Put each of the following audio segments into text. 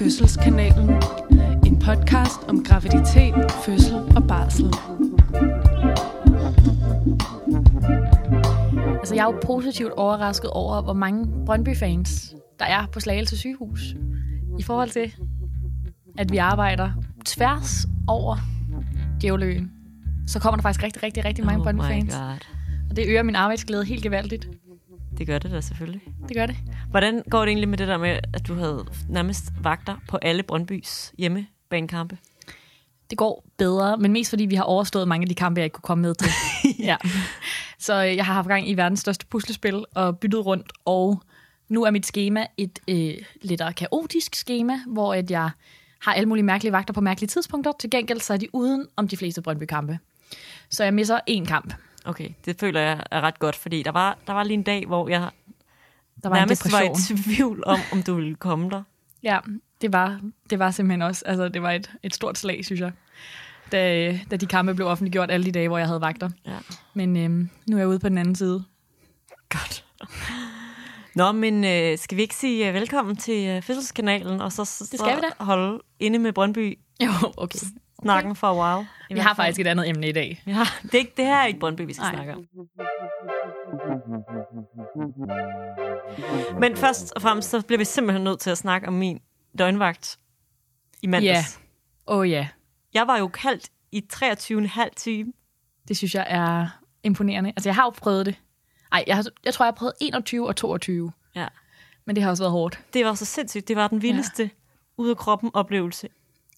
Fødselskanalen. En podcast om graviditet, fødsel og barsel. Altså, jeg er jo positivt overrasket over, hvor mange Brøndby-fans, der er på Slagelse sygehus. I forhold til, at vi arbejder tværs over Djævløen. Så kommer der faktisk rigtig, rigtig, rigtig mange oh Brøndby-fans. Og det øger min arbejdsglæde helt gevaldigt. Det gør det da selvfølgelig. Det gør det. Hvordan går det egentlig med det der med, at du havde nærmest vagter på alle Brøndbys hjemmebanekampe? Det går bedre, men mest fordi vi har overstået mange af de kampe, jeg ikke kunne komme med til. ja. Så øh, jeg har haft gang i verdens største puslespil og byttet rundt, og nu er mit schema et øh, lidt kaotisk schema, hvor at jeg har alle mulige mærkelige vagter på mærkelige tidspunkter. Til gengæld så er de uden om de fleste Brøndby-kampe. Så jeg misser én kamp. Okay, det føler jeg er ret godt, fordi der var, der var lige en dag, hvor jeg Der var en nærmest var depression. i tvivl om, om du ville komme der. Ja, det var, det var simpelthen også, altså det var et, et stort slag, synes jeg, da, da de kampe blev offentliggjort alle de dage, hvor jeg havde vagter. Ja. Men øhm, nu er jeg ude på den anden side. Godt. Nå, men øh, skal vi ikke sige uh, velkommen til øh, Fødselskanalen, og så, så, Det skal vi så holde inde med Brøndby Jo, okay. Snakken for a while? I Vi har faktisk et andet emne i dag. Ja, det, er ikke, det her er ikke Brøndby, vi skal Nej. snakke om. Men først og fremmest, så bliver vi simpelthen nødt til at snakke om min døgnvagt i mandags. Åh oh, ja, Jeg var jo kaldt i 23,5 time. det synes jeg er imponerende. Altså jeg har jo prøvet det. Ej, jeg, har, jeg tror, jeg har prøvet 21 og 22. Ja. Men det har også været hårdt. Det var så sindssygt. Det var den vildeste ja. ud af kroppen oplevelse.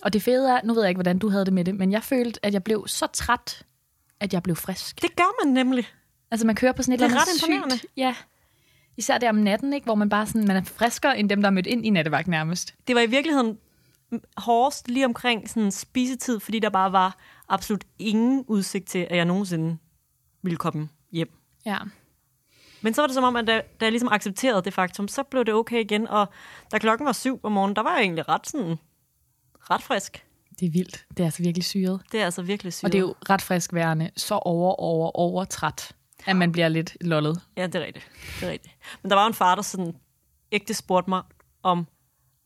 Og det fede er, nu ved jeg ikke, hvordan du havde det med det, men jeg følte, at jeg blev så træt, at jeg blev frisk. Det gør man nemlig. Altså man kører på sådan et Det er eller ret andet imponerende. sygt. Ja. Især der om natten, ikke? hvor man bare sådan, man er friskere end dem, der er mødt ind i nattevagt nærmest. Det var i virkeligheden hårdest lige omkring sådan spisetid, fordi der bare var absolut ingen udsigt til, at jeg nogensinde ville komme hjem. Ja. Men så var det som om, at da, da jeg ligesom accepterede det faktum, så blev det okay igen. Og da klokken var syv om morgenen, der var jeg egentlig ret sådan, ret frisk. Det er vildt. Det er altså virkelig syret. Det er altså virkelig sygt. Og det er jo ret friskværende, så over, over, over træt, at man bliver lidt lollet. Ja, det er rigtigt. Det er rigtigt. Men der var en far, der sådan ægte spurgte mig, om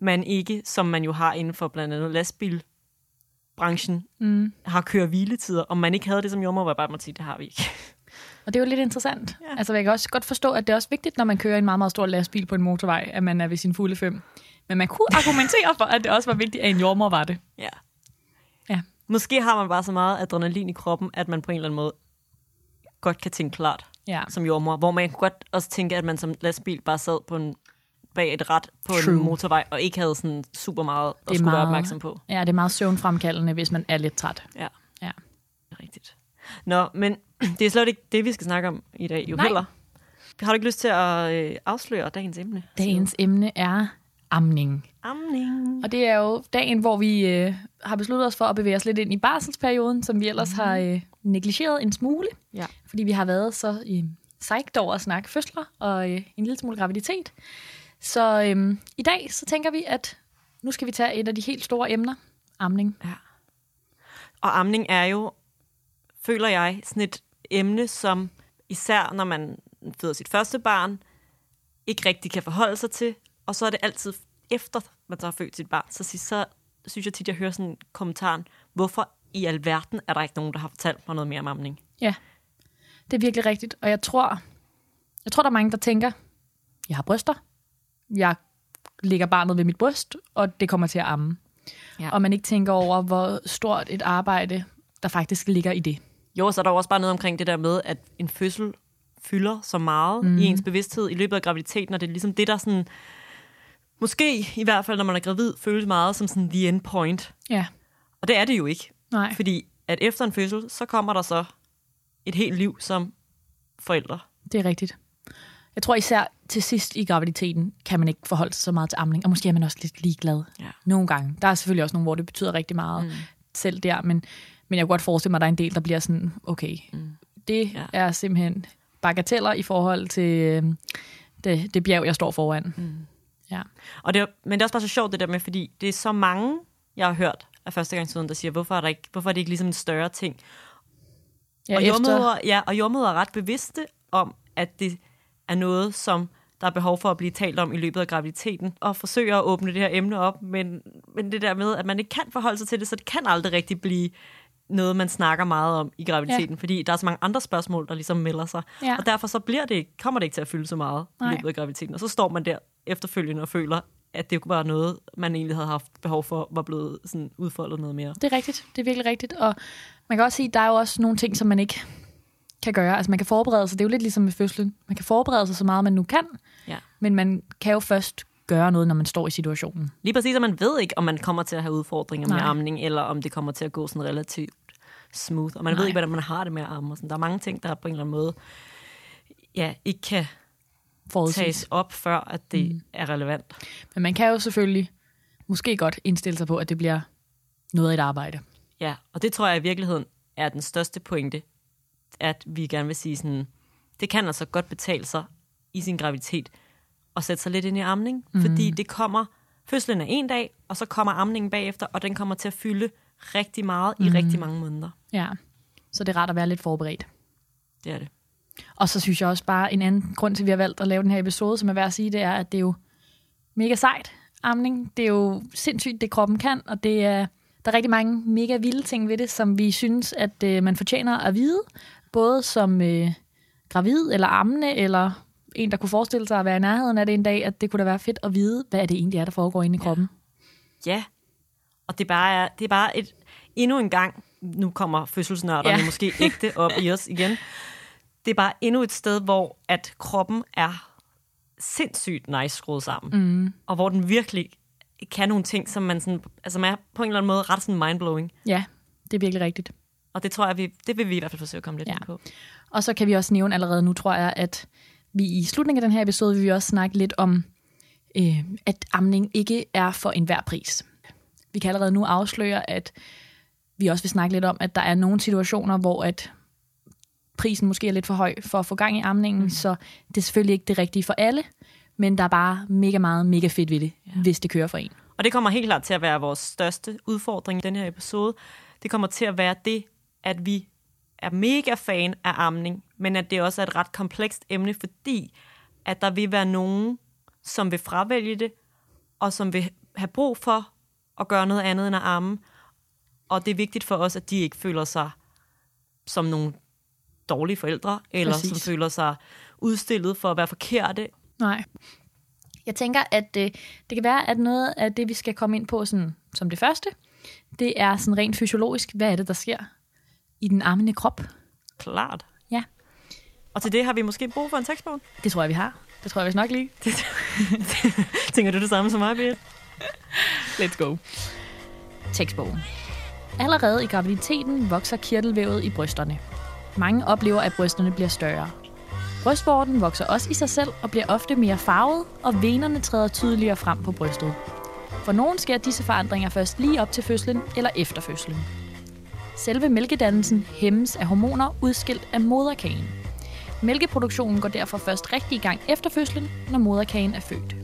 man ikke, som man jo har inden for blandt andet lastbilbranchen, Mm. har køre hviletider, om man ikke havde det som hvor jeg bare sige, det har vi ikke. Og det er jo lidt interessant. Ja. Altså, jeg kan også godt forstå, at det er også vigtigt, når man kører en meget, meget stor lastbil på en motorvej, at man er ved sin fulde fem. Men man kunne argumentere for, at det også var vigtigt, at en jordmor var det. Ja. Ja. Måske har man bare så meget adrenalin i kroppen, at man på en eller anden måde godt kan tænke klart Ja. som jordmor, hvor man kunne godt også tænke, at man som lastbil bare sad på en, bag et ret på True. en motorvej, og ikke havde sådan super meget at skulle være meget- opmærksom på. Ja, det er meget søvnfremkaldende, hvis man er lidt træt. Ja. Ja. Rigtigt. Nå, men det er slet ikke det, vi skal snakke om i dag, jo Nej. heller. Har du ikke lyst til at øh, afsløre dagens emne? Dagens emne er amning. Amning. Og det er jo dagen, hvor vi øh, har besluttet os for at bevæge os lidt ind i barselsperioden, som vi ellers har øh, negligeret en smule. Ja. Fordi vi har været så øh, sejt over at snakke fødsler og øh, en lille smule graviditet. Så øh, i dag så tænker vi, at nu skal vi tage et af de helt store emner, amning. Og amning er jo, føler jeg, sådan et emne, som især når man føder sit første barn, ikke rigtig kan forholde sig til. Og så er det altid efter, man så har født sit barn, så, sig- så synes jeg tit, jeg hører sådan en kommentar, hvorfor i alverden er der ikke nogen, der har fortalt mig noget mere om amning? Ja, det er virkelig rigtigt. Og jeg tror, jeg tror, der er mange, der tænker, jeg har bryster, jeg lægger barnet ved mit bryst, og det kommer til at amme. Ja. Og man ikke tænker over, hvor stort et arbejde, der faktisk ligger i det. Jo, så er der også bare noget omkring det der med, at en fødsel fylder så meget mm. i ens bevidsthed i løbet af graviditeten, og det er ligesom det, der sådan, måske i hvert fald, når man er gravid, føles meget som sådan the end point. Ja, Og det er det jo ikke. nej. Fordi at efter en fødsel, så kommer der så et helt liv som forældre. Det er rigtigt. Jeg tror især til sidst i graviditeten, kan man ikke forholde sig så meget til amning, og måske er man også lidt ligeglad. Ja. Nogle gange. Der er selvfølgelig også nogle, hvor det betyder rigtig meget mm. selv der, men, men jeg kunne godt forestille mig, at der er en del, der bliver sådan, okay, mm. det ja. er simpelthen bagateller i forhold til øh, det, det bjerg, jeg står foran. Mm. Ja. Og det men det er også bare så sjovt det der med, fordi det er så mange, jeg har hørt af førstegangssiden, der siger, hvorfor er, der ikke, hvorfor er det ikke ligesom en større ting? Ja, og, efter, jordmødre, ja, og jordmødre er ret bevidste om, at det er noget, som der er behov for at blive talt om i løbet af graviditeten, og forsøger at åbne det her emne op, men, men det der med, at man ikke kan forholde sig til det, så det kan aldrig rigtig blive noget, man snakker meget om i graviditeten, ja. fordi der er så mange andre spørgsmål, der ligesom melder sig. Ja. Og derfor så bliver det, kommer det ikke til at fylde så meget Nej. i løbet af graviditeten. Og så står man der efterfølgende og føler, at det var noget, man egentlig havde haft behov for, var blevet sådan udfoldet noget mere. Det er rigtigt. Det er virkelig rigtigt. Og man kan også sige, at der er jo også nogle ting, som man ikke kan gøre. Altså man kan forberede sig. Det er jo lidt ligesom med fødslen. Man kan forberede sig så meget, man nu kan. Ja. Men man kan jo først gøre noget, når man står i situationen. Lige præcis, at man ved ikke, om man kommer til at have udfordringer med Nej. amning, eller om det kommer til at gå sådan relativt smooth. Og man Nej. ved ikke, hvordan man har det med at amme. Og sådan. Der er mange ting, der på en eller anden måde ja, ikke kan Forudsiges. tages op, før at det mm. er relevant. Men man kan jo selvfølgelig måske godt indstille sig på, at det bliver noget af et arbejde. Ja, og det tror jeg i virkeligheden er den største pointe, at vi gerne vil sige sådan, det kan altså godt betale sig i sin graviditet at sætte sig lidt ind i amning, mm. fordi det kommer, fødslen er en dag, og så kommer amningen bagefter, og den kommer til at fylde rigtig meget i rigtig mange måneder. Ja. Så det er rart at være lidt forberedt. Det er det. Og så synes jeg også bare, en anden grund til, at vi har valgt at lave den her episode, som er værd at sige, det er, at det er jo mega sejt, amning. Det er jo sindssygt, det kroppen kan, og det er, der er rigtig mange mega vilde ting ved det, som vi synes, at øh, man fortjener at vide, både som øh, gravid eller ammende, eller en, der kunne forestille sig at være i nærheden af det en dag, at det kunne da være fedt at vide, hvad det egentlig er, der foregår inde i kroppen. Ja, og det er bare, er, det er bare et, endnu en gang, nu kommer fødselsnørderne Ja. ja. måske ægte op i os igen, det er bare endnu et sted, hvor at kroppen er sindssygt nice skruet sammen, mm. og hvor den virkelig kan nogle ting, som man sådan, altså man er på en eller anden måde ret sådan mindblowing. Ja, det er virkelig rigtigt. Og det tror jeg, vi, det vil vi i hvert fald forsøge at komme lidt Ja. ja. ind på. Og så kan vi også nævne allerede nu, tror jeg, at vi i slutningen af den her episode vil vi også snakke lidt om, øh, at amning ikke er for enhver pris. Vi kan allerede nu afsløre, at vi også vil snakke lidt om, at der er nogle situationer, hvor at prisen måske er lidt for høj for at få gang i amningen, mm. så det er selvfølgelig ikke det rigtige for alle, men der er bare mega meget mega fedt ved det, ja. hvis det kører for en. Og det kommer helt klart til at være vores største udfordring i den her episode. Det kommer til at være det, at vi er mega fan af amning, men at det også er et ret komplekst emne, fordi at der vil være nogen, som vil fravælge det, og som vil have brug for at gøre noget andet end at amme. Og det er vigtigt for os, at de ikke føler sig som nogle dårlige forældre, eller Præcis. som føler sig udstillet for at være forkerte. Nej. Jeg tænker, at øh, det kan være, at noget af det, vi skal komme ind på sådan, som det første, det er sådan rent fysiologisk. Hvad er det, der sker i den ammende krop? Klart. Og til det har vi måske brug for en tekstbog. det tror jeg, vi har. Det tror jeg, vi nok lige. Tænker du det samme som mig, Birgit? Let's go. Tekstbogen. Allerede i graviditeten vokser kirtelvævet i brysterne. Mange oplever, at brysterne bliver større. Brystvorten vokser også i sig selv og bliver ofte mere farvet, og venerne træder tydeligere frem på brystet. For nogen sker disse forandringer først lige op til fødslen eller efter fødslen. Selve mælkedannelsen hæmmes af hormoner udskilt af moderkagen. Mælkeproduktionen går derfor først rigtig i gang efter fødslen, når moderkagen er født.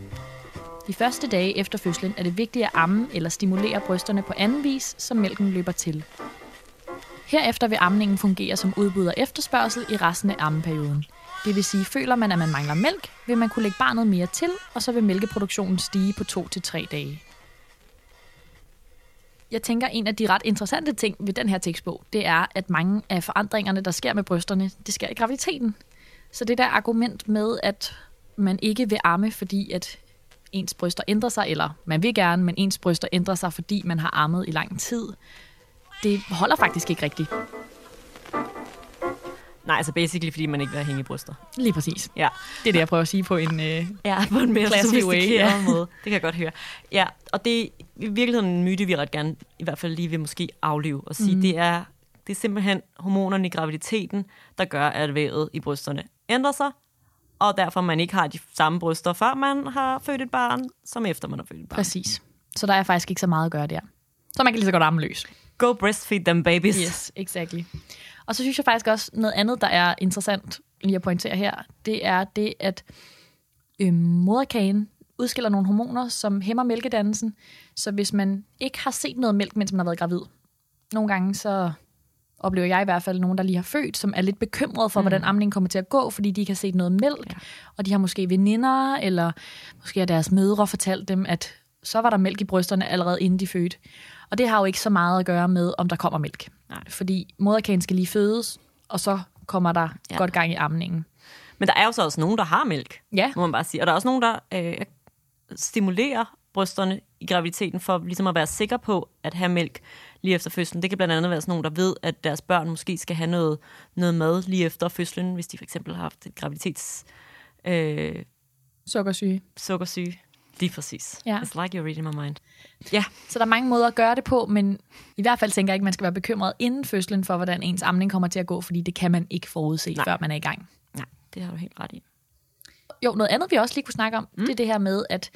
De første dage efter fødslen er det vigtigt at amme eller stimulere brysterne på anden vis, så mælken løber til. Herefter vil amningen fungere som udbud og efterspørgsel i resten af ammeperioden. Det vil sige, føler man, at man mangler mælk, vil man kunne lægge barnet mere til, og så vil mælkeproduktionen stige på 2-3 dage. Jeg tænker, en af de ret interessante ting ved den her tekstbog, det er, at mange af forandringerne, der sker med brysterne, det sker i graviditeten. Så det der argument med, at man ikke vil amme, fordi at ens bryster ændrer sig, eller man vil gerne, men ens bryster ændrer sig, fordi man har ammet i lang tid, det holder faktisk ikke rigtigt. Nej, altså basically, fordi man ikke vil have hænge i bryster. Lige præcis. Ja. Det er det, jeg prøver at sige på en... Øh, Ja, på en mere sofistikeret ja. måde. Det kan jeg godt høre. Ja, og det er i virkeligheden en myte, vi ret gerne, i hvert fald lige vil måske aflive og sige, mm. det, er, det er simpelthen hormonerne i graviditeten, der gør, at vævet i brysterne ændrer sig, og derfor man ikke har de samme bryster, før man har født et barn, som efter man har født et barn. præcis. Så der er faktisk ikke så meget at gøre der. Så man kan lige så godt amme løs. Go breastfeed them babies. Yes, exactly. Og så synes jeg faktisk også, noget andet, der er interessant lige at pointere her, det er det, at øhm, moderkagen udskiller nogle hormoner, som hæmmer mælkedannelsen. Så hvis man ikke har set noget mælk, mens man har været gravid, nogle gange så oplever jeg i hvert fald nogen, der lige har født, som er lidt bekymret for, mm. hvordan amningen kommer til at gå, fordi de ikke har set noget mælk, ja. og de har måske veninder, eller måske har deres mødre fortalt dem, at så var der mælk i brysterne allerede inden de fødte. Og det har jo ikke så meget at gøre med, om der kommer mælk. Nej. Fordi moderkagen skal lige fødes, og så kommer der ja. godt gang i amningen. Men der er jo så også nogen, der har mælk, ja. må man bare sige. Og der er også nogen, der øh, stimulerer brysterne i graviditeten for ligesom at være sikker på at have mælk lige efter fødslen. Det kan blandt andet være sådan nogen, der ved, at deres børn måske skal have noget, noget mad lige efter fødslen, hvis de for eksempel har haft et graviditets... Øh, sukkersyge. Sukkersyge. Lige præcis. Ja. It's like you're reading my mind. Ja. Så der er mange måder at gøre det på, men i hvert fald tænker jeg ikke, man skal være bekymret inden fødslen for, hvordan ens amning kommer til at gå, fordi det kan man ikke forudse, Nej. før man er i gang. Nej, det har du helt ret i. Jo, noget andet, vi også lige kunne snakke om, mm. det er det her med, at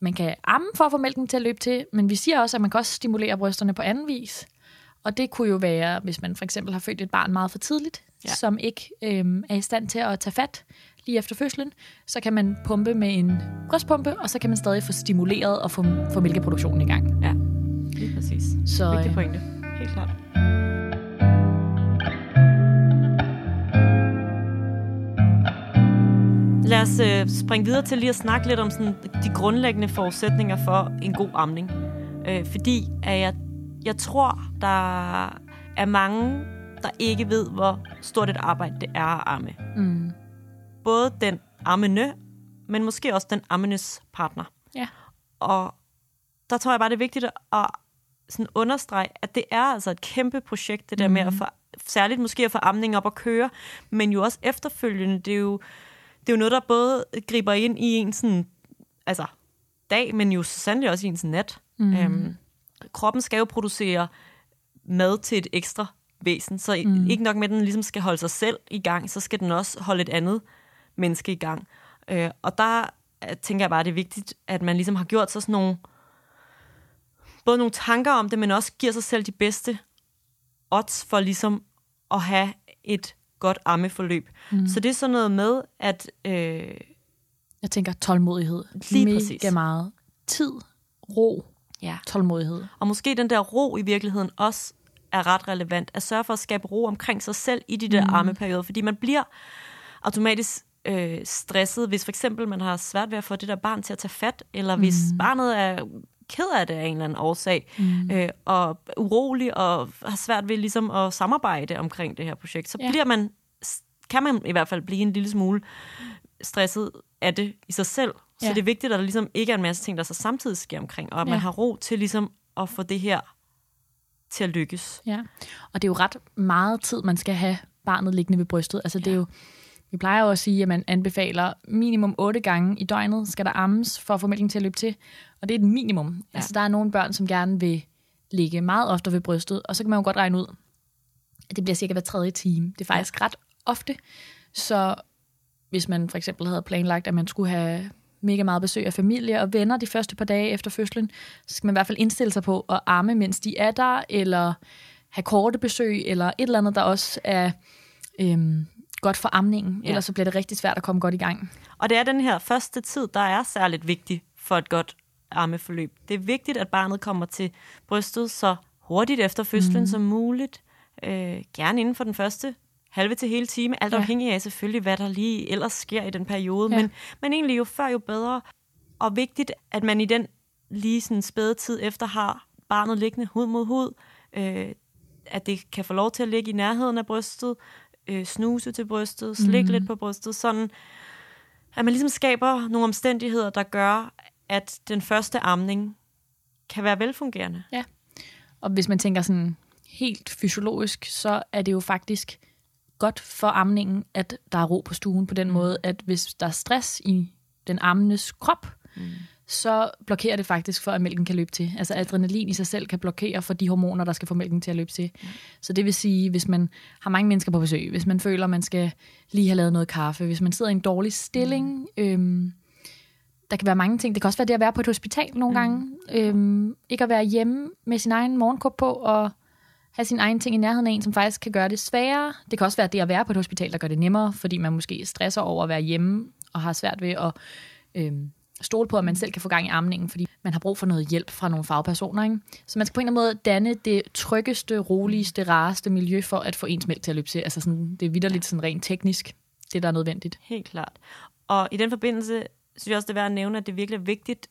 man kan amme for at få mælken til at løbe til, men vi siger også, at man kan også stimulere brysterne på anden vis. Og det kunne jo være, hvis man for eksempel har født et barn meget for tidligt, ja. som ikke øhm, er i stand til at tage fat lige efter fødslen, så kan man pumpe med en brystpumpe, og så kan man stadig få stimuleret og få, få mælkeproduktionen i gang. Ja, lige præcis. Så, Vigtig øh, pointe. Helt klart. Lad os øh, springe videre til lige at snakke lidt om sådan, de grundlæggende forudsætninger for en god amning. Øh, fordi at jeg, jeg tror, der er mange, der ikke ved, hvor stort et arbejde det er at amme. Mm. Både den ammende, men måske også den ammendes partner. Ja. Og der tror jeg bare, det er vigtigt at sådan understrege, at det er altså et kæmpe projekt, det der mm. med at få, særligt måske at få amning op at køre, men jo også efterfølgende, det er jo det er jo noget, der både griber ind i en sådan, altså, dag, men jo sandelig også i ens nat. Mm. Øhm, kroppen skal jo producere mad til et ekstra væsen, så mm. ikke nok med, at den ligesom skal holde sig selv i gang, så skal den også holde et andet menneske i gang. Øh, og der øh, tænker jeg bare, at det er vigtigt, at man ligesom har gjort sig sådan nogle, både nogle tanker om det, men også giver sig selv de bedste odds for ligesom at have et godt ammeforløb. Mm. Så det er sådan noget med, at... Øh, jeg tænker tålmodighed. Lige Mega præcis. meget. Tid, ro, ja. tålmodighed. Og måske den der ro i virkeligheden også er ret relevant. At sørge for at skabe ro omkring sig selv i de der mm. armeperioder. Fordi man bliver automatisk øh, stresset, hvis for eksempel man har svært ved at få det der barn til at tage fat, eller hvis mm. barnet er ked af det af en eller anden årsag, mm. øh, og urolig og har svært ved ligesom at samarbejde omkring det her projekt, så ja. bliver man, kan man i hvert fald blive en lille smule stresset af det i sig selv. Så ja. det er vigtigt, at der ligesom ikke er en masse ting, der så samtidig sker omkring, og at ja. man har ro til ligesom at få det her til at lykkes. Ja, og det er jo ret meget tid, man skal have barnet liggende ved brystet. Altså ja. det er jo vi plejer jo at sige, at man anbefaler minimum 8 gange i døgnet skal der ammes for at få mælken til at løbe til. Og det er et minimum. Ja. Altså der er nogle børn, som gerne vil ligge meget ofte ved brystet, og så kan man jo godt regne ud, at det bliver cirka hver tredje time. Det er faktisk ja. ret ofte. Så hvis man for eksempel havde planlagt, at man skulle have mega meget besøg af familie og venner de første par dage efter fødslen, så skal man i hvert fald indstille sig på at arme, mens de er der, eller have korte besøg, eller et eller andet, der også er øhm, godt for amningen, ja. ellers så bliver det rigtig svært at komme godt i gang. Og det er den her første tid, der er særligt vigtig for et godt ammeforløb. Det er vigtigt, at barnet kommer til brystet så hurtigt efter fødslen mm. som muligt. Øh, gerne inden for den første halve til hele time, alt ja. afhængig af selvfølgelig, hvad der lige ellers sker i den periode. Ja. Men, men egentlig jo før, jo bedre. Og vigtigt, at man i den lige sådan spæde tid efter har barnet liggende hud mod hud, øh, at det kan få lov til at ligge i nærheden af brystet, øh, snuse til brystet, slikke mm. lidt på brystet, sådan at man ligesom skaber nogle omstændigheder, der gør, at den første amning kan være velfungerende. Ja, og hvis man tænker sådan helt fysiologisk, så er det jo faktisk godt for amningen, at der er ro på stuen på den mm. måde, at hvis der er stress i den ammendes krop, mm så blokerer det faktisk for, at mælken kan løbe til. Altså adrenalin i sig selv kan blokere for de hormoner, der skal få mælken til at løbe til. Mm. Så det vil sige, hvis man har mange mennesker på besøg, hvis man føler, man skal lige have lavet noget kaffe, hvis man sidder i en dårlig stilling, mm. øhm, der kan være mange ting. Det kan også være det at være på et hospital nogle mm. gange. Øhm, ikke at være hjemme med sin egen morgenkop på og have sin egen ting i nærheden af en, som faktisk kan gøre det sværere. Det kan også være det at være på et hospital, der gør det nemmere, fordi man måske stresser over at være hjemme og har svært ved at øhm, stole på, at man selv kan få gang i amningen, fordi man har brug for noget hjælp fra nogle fagpersoner. Ikke? Så man skal på en eller anden måde danne det tryggeste, roligste, rareste miljø for at få ens mælk til at løbe til. Altså sådan, det er vidderligt sådan rent teknisk, det der er nødvendigt. Helt klart. Og i den forbindelse synes jeg også, det er værd at nævne, at det virkelig er vigtigt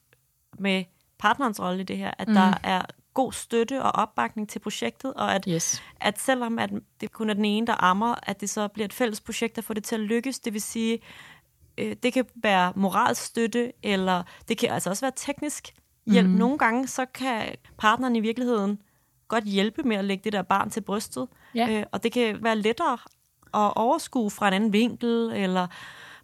med partnerens rolle i det her, at mm. der er god støtte og opbakning til projektet, og at, Yes. at selvom at det kun er den ene, der ammer, at det så bliver et fælles projekt, der får det til at lykkes. Det vil sige, øh, det kan være moralsk støtte, eller det kan altså også være teknisk hjælp. Mm. Nogle gange så kan partneren i virkeligheden godt hjælpe med at lægge det der barn til brystet, Ja. øh, og det kan være lettere at overskue fra en anden vinkel, eller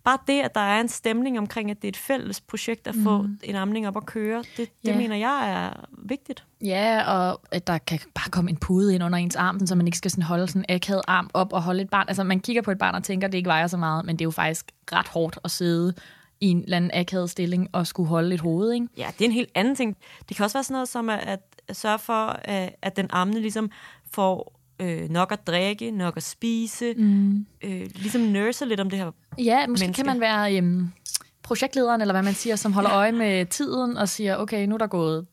bare det, at der er en stemning omkring, at det er et fælles projekt at få mm. en amning op at køre, det, det Ja. mener jeg er vigtigt. Ja, og at der kan bare komme en pude ind under ens arm, så man ikke skal sådan holde sådan en akavet arm op og holde et barn. Altså man kigger på et barn og tænker, at det ikke vejer så meget, men det er jo faktisk ret hårdt at sidde i en eller anden akavet stilling og skulle holde et hoved, ikke? Ja, det er en helt anden ting. Det kan også være sådan noget som at, at sørge for, at, den ammende ligesom får øh, nok at drikke, nok at spise, mm. øh, ligesom nurse lidt om det her. Ja, måske menneske. kan man være øhm, projektlederen, eller hvad man siger, som holder øje med tiden og siger, okay, nu er der gået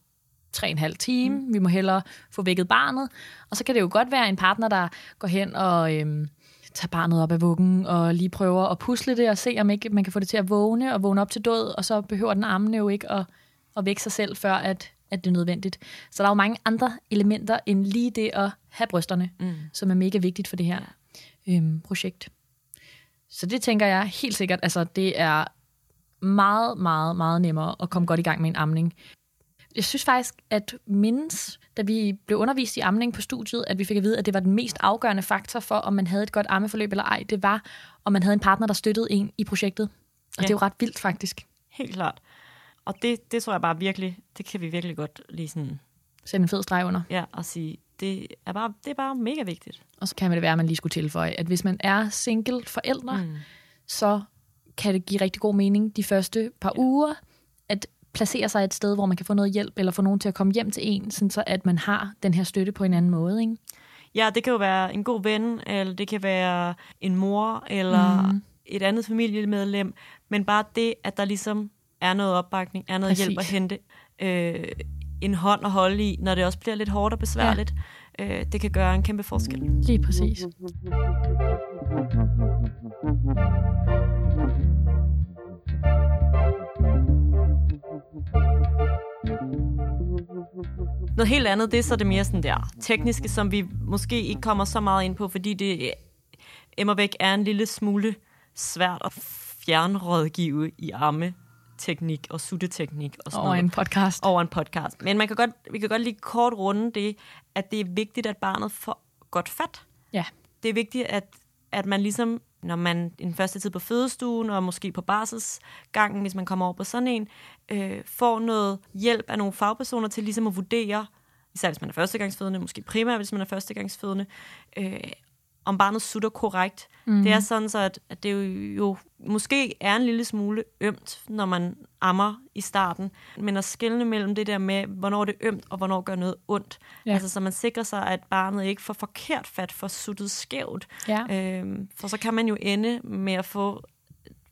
tre og en halv time, mm. vi må hellere få vækket barnet. Og så kan det jo godt være en partner, der går hen og øhm, tager barnet op af vuggen og lige prøver at pusle det og se, om ikke man kan få det til at vågne og vågne op til død, og så behøver den ammende jo ikke at, at vække sig selv, før at, at det er nødvendigt. Så der er jo mange andre elementer end lige det at have brysterne, mm. som er mega vigtigt for det her øhm, projekt. Så det tænker jeg helt sikkert, altså det er meget, meget, meget nemmere at komme godt i gang med en amning. Jeg synes faktisk, at mindes, da vi blev undervist i amning på studiet, at vi fik at vide, at det var den mest afgørende faktor for, om man havde et godt ammeforløb eller ej, det var, om man havde en partner, der støttede en i projektet. Og ja. Ja. det er jo ret vildt faktisk. Helt klart. Og det, det tror jeg bare virkelig, det kan vi virkelig godt lige sådan, Sæt en fed streg under. ja, og sige, det er bare, det er bare mega vigtigt. Og så kan det være, at man lige skulle tilføje, at hvis man er single forældre, mm. så kan det give rigtig god mening de første par ja. uger, at placere sig et sted, hvor man kan få noget hjælp, eller få nogen til at komme hjem til en, sådan så at man har den her støtte på en anden måde. Ikke? Ja, det kan jo være en god ven, eller det kan være en mor, eller mm. et andet familiemedlem, men bare det, at der ligesom er noget opbakning, er noget Præcis. hjælp at hente, øh, en hånd at holde i, når det også bliver lidt hårdt og besværligt, ja. øh, det kan gøre en kæmpe forskel. Lige præcis. Noget helt andet, det er så det mere sådan der tekniske, som vi måske ikke kommer så meget ind på, fordi det emmer væk er en lille smule svært at fjernrådgive i armeteknik og sutteteknik og sådan Over noget. en podcast. over en podcast. Men man kan godt, vi kan godt lige kort runde det, at det er vigtigt, at barnet får godt fat. Ja. Det er vigtigt, at, at man ligesom, når man i den første tid på fødestuen, og måske på barselsgangen, hvis man kommer over på sådan en, øh, får noget hjælp af nogle fagpersoner til ligesom at vurdere, især hvis man er førstegangsfødende, måske primært hvis man er førstegangsfødende, øh, om barnet sutter korrekt. Mm. Det er sådan så, at, at det jo, jo måske er en lille smule ømt, når man ammer i starten, men at skelne mellem det der med, hvornår det er ømt, og hvornår gør noget ondt. Ja. Altså, så man sikrer sig, at barnet ikke får forkert fat, for suttet skævt. Ja. Øhm, for så kan man jo ende med at få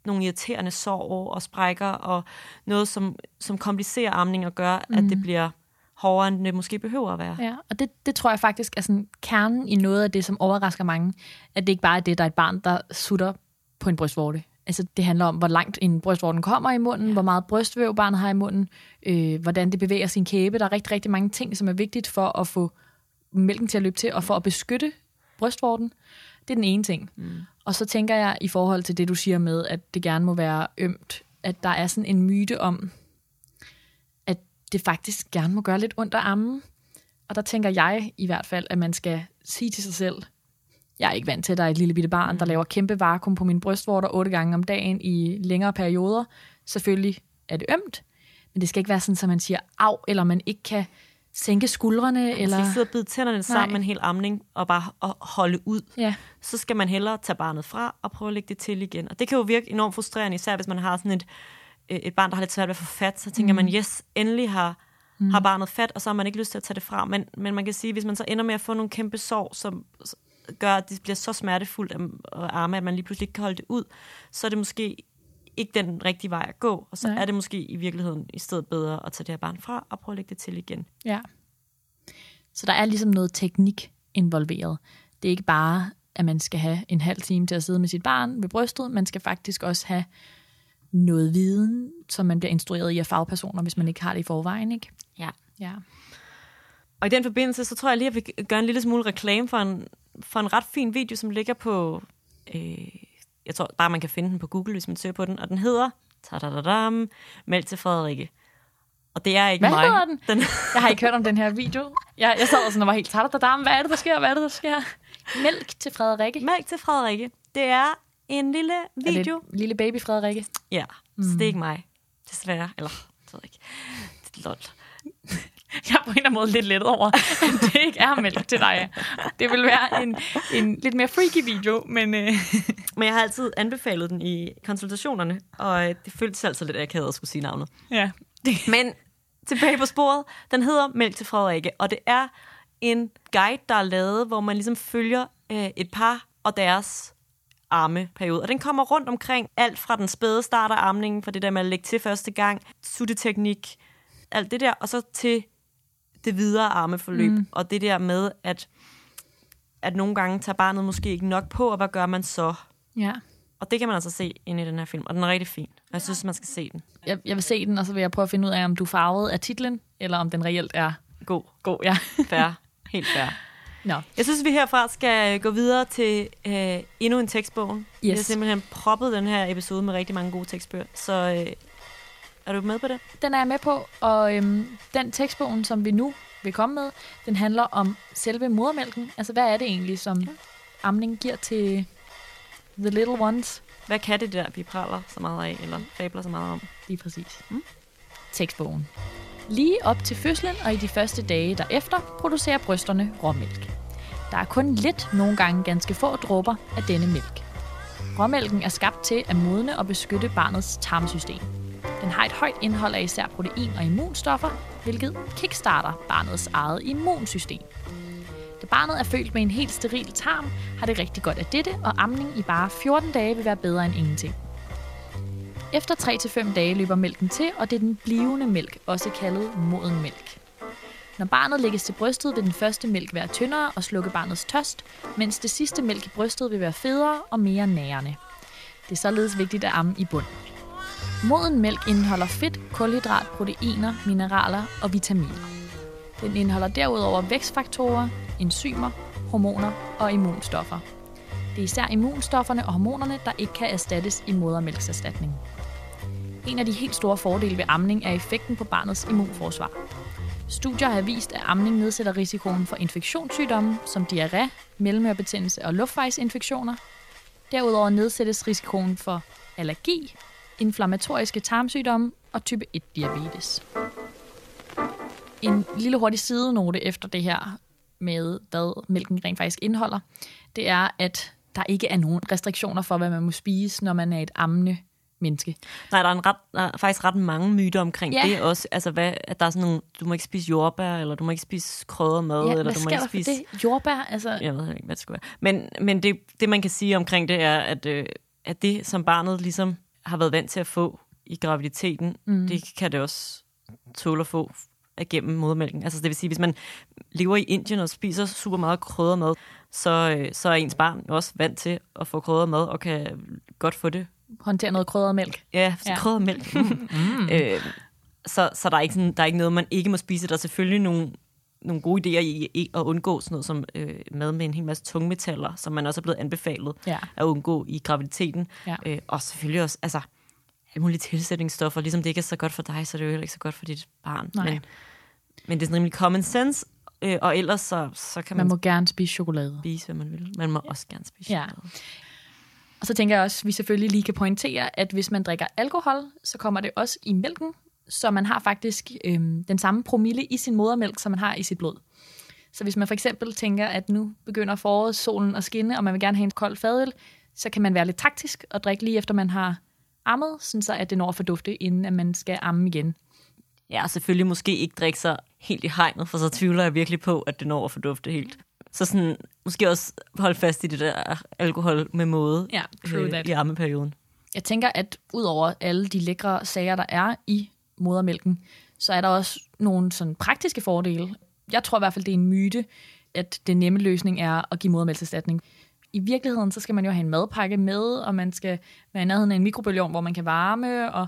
nogle irriterende sår og sprækker, og noget, som, som komplicerer amning og gør, mm. at det bliver hårdere, end det måske behøver at være. Ja, og det, det tror jeg faktisk er sådan kernen i noget af det, som overrasker mange. At det ikke bare er det, der er et barn, der sutter på en brystvorte. Altså, det handler om, hvor langt en brystvorten kommer i munden, ja. hvor meget brystvæv barnet har i munden, øh, hvordan det bevæger sin kæbe. Der er rigtig, rigtig mange ting, som er vigtigt for at få mælken til at løbe til, og for at beskytte brystvorten. Det er den ene ting. Mm. Og så tænker jeg, i forhold til det, du siger med, at det gerne må være ømt, at der er sådan en myte om, det faktisk gerne må gøre lidt ondt at amme. Og der tænker jeg i hvert fald, at man skal sige til sig selv, jeg er ikke vant til, at der er et lille bitte barn, der laver kæmpe vakuum på min brystvorter otte gange om dagen i længere perioder. Selvfølgelig er det ømt, men det skal ikke være sådan, at man siger af, eller man ikke kan sænke skuldrene. Man Eller... skal ikke sidde og bide tænderne sammen med en hel amning og bare og holde ud. Ja, Så skal man hellere tage barnet fra og prøve at lægge det til igen. Og det kan jo virke enormt frustrerende, især hvis man har sådan et, et barn, der har lidt svært ved at få fat. Så tænker mm. man, yes, endelig har, mm. har barnet fat, og så har man ikke lyst til at tage det fra. Men, men man kan sige, hvis man så ender med at få nogle kæmpe sår, som gør, at det bliver så smertefuldt at at arme, at man lige pludselig ikke kan holde det ud, så er det måske ikke den rigtige vej at gå, og så Nej. er det måske i virkeligheden i stedet bedre at tage det her barn fra og prøve at lægge det til igen. Ja. Så der er ligesom noget teknik involveret. Det er ikke bare, at man skal have en halv time til at sidde med sit barn ved brystet. Man skal faktisk også have noget viden, som man bliver instrueret i af fagpersoner, hvis man ikke har det i forvejen. Ikke? Ja. Ja. Og i den forbindelse, så tror jeg lige, at vi gør en lille smule reklame for en, for en ret fin video, som ligger på... Øh, jeg tror bare, man kan finde den på Google, hvis man søger på den. Og den hedder... Tadadadam, Meld til Frederikke. Og det er ikke Hvad mig. hedder den? den Jeg har ikke hørt om den her video. Jeg, jeg sad og sådan og var helt tatter Hvad er det, der sker? Hvad er det, der sker? Mælk til Frederikke. Mælk til Frederikke. Det er en lille Er video. det lille baby Frederikke? Ja, mm. så det er ikke mig. Desværre. Eller, det ved jeg ikke. Det er lol. Jeg er på en eller anden måde lidt lettet over, at det ikke er mælk til dig. Det vil være en, en lidt mere freaky video, men øh, Men jeg har altid anbefalet den i konsultationerne, og det føltes altså lidt akavet at skulle sige navnet. ja. Men tilbage på sporet, den hedder Mælk til Frederikke, og det er en guide, der er lavet, hvor man ligesom følger øh, et par og deres armeperiode. Og den kommer rundt omkring alt fra den spæde start af amningen, for det der med at lægge til første gang, sutteteknik, alt det der, og så til det videre armeforløb. Mm. Og det der med, at, at nogle gange tager barnet måske ikke nok på, og hvad gør man så? ja. Og det kan man altså se inde i den her film, og den er rigtig fin. Og jeg synes, man skal se den. Jeg, jeg vil se den, og så vil jeg prøve at finde ud af, om du er farvet af titlen, eller om den reelt er God. god. Ja. Fair. Helt fair. Nå. Jeg synes, vi herfra skal gå videre til øh, endnu en tekstbog. Vi har Yes. simpelthen proppet den her episode med rigtig mange gode tekstbøger. Så øh, er du med på det? Den er jeg med på, og øhm, den tekstbogen, som vi nu vil komme med, den handler om selve modermælken. Altså, hvad er det egentlig, som amning giver til the little ones? Hvad kan det der, vi praler så meget af, eller fabler så meget om? Lige præcis. Mm. Tekstbogen. Lige op til fødslen og i de første dage derefter producerer brysterne råmælk. Der er kun lidt, nogle gange ganske få dråber af denne mælk. Råmælken er skabt til at modne og beskytte barnets tarmsystem. Den har et højt indhold af især protein og immunstoffer, hvilket kickstarter barnets eget immunsystem. Da barnet er født med en helt steril tarm, har det rigtig godt af dette, og amning i bare 14 dage vil være bedre end ingenting. Efter 3-5 dage løber mælken til, og det er den blivende mælk, også kaldet moden mælk. Når barnet lægges til brystet, vil den første mælk være tyndere og slukke barnets tørst, mens det sidste mælk i brystet vil være federe og mere nærende. Det er således vigtigt at amme i bund. Moden mælk indeholder fedt, kulhydrat, proteiner, mineraler og vitaminer. Den indeholder derudover vækstfaktorer, enzymer, hormoner og immunstoffer. Det er især immunstofferne og hormonerne, der ikke kan erstattes i modermælkserstatning. En af de helt store fordele ved amning er effekten på barnets immunforsvar. Studier har vist, at amning nedsætter risikoen for infektionssygdomme som diarré, mellemørebetændelse og luftvejsinfektioner. Derudover nedsættes risikoen for allergi, inflammatoriske tarmsygdomme og type 1-diabetes. En lille hurtig sidenote efter det her med, hvad mælken rent faktisk indeholder, det er, at der ikke er nogen restriktioner for, hvad man må spise, når man er et ammende menneske. Nej, der er, en ret, der er faktisk ret mange myter omkring Ja. det også. Altså, hvad, at der er sådan nogle, du må ikke spise jordbær, eller du må ikke spise krydret mad, Ja, eller du må ikke spise... det? Jordbær? Altså, Jeg ved ikke, hvad det skulle være. Men, men det, det, man kan sige omkring det, er, at, øh, at det, som barnet ligesom har været vant til at få i graviditeten, mm. det kan det også tåle at få gennem modermælken. Altså, det vil sige, hvis man lever i Indien og spiser super meget krydret mad, så, øh, så er ens barn også vant til at få krydret mad, og kan godt få det. Håndtere noget krydret mælk. Ja, så Ja. krydret mælk. Mm. Øh, så så der, er ikke sådan, der er ikke noget, man ikke må spise. Der er selvfølgelig nogle, nogle gode idéer i, i at undgå sådan noget som øh, mad med en hel masse tungmetaller, som man også er blevet anbefalet Ja. at undgå i graviditeten. Ja. Øh, og selvfølgelig også, altså, alle mulige tilsætningsstoffer. Ligesom det ikke er så godt for dig, så er det jo heller ikke så godt for dit barn. Nej. Men, men det er sådan rimelig common sense, øh, og ellers så, så kan man, Man man må gerne spise chokolade. spise, hvad man vil. Man må også gerne spise Ja. chokolade. Og så tænker jeg også, at vi selvfølgelig lige kan pointere, at hvis man drikker alkohol, så kommer det også i mælken, så man har faktisk øh, den samme promille i sin modermælk, som man har i sit blod. Så hvis man for eksempel tænker, at nu begynder foråret, solen at skinne, og man vil gerne have en kold fadøl, så kan man være lidt taktisk og drikke lige efter man har ammet, sådan så at det når at fordufte, inden at man skal amme igen. Ja, og selvfølgelig måske ikke drikke sig helt i hegnet, for så tvivler jeg virkelig på, at det når at fordufte helt. Så sådan, måske også holde fast i det der alkohol med måde Ja, true that. i armeperioden. jeg tænker, at udover alle de lækre sager, der er i modermælken, så er der også nogle sådan praktiske fordele. Jeg tror i hvert fald, det er en myte, at den nemme løsning er at give modermælkserstatning. I virkeligheden, så skal man jo have en madpakke med, og man skal være i nærheden af en mikrobølgeovn, hvor man kan varme, og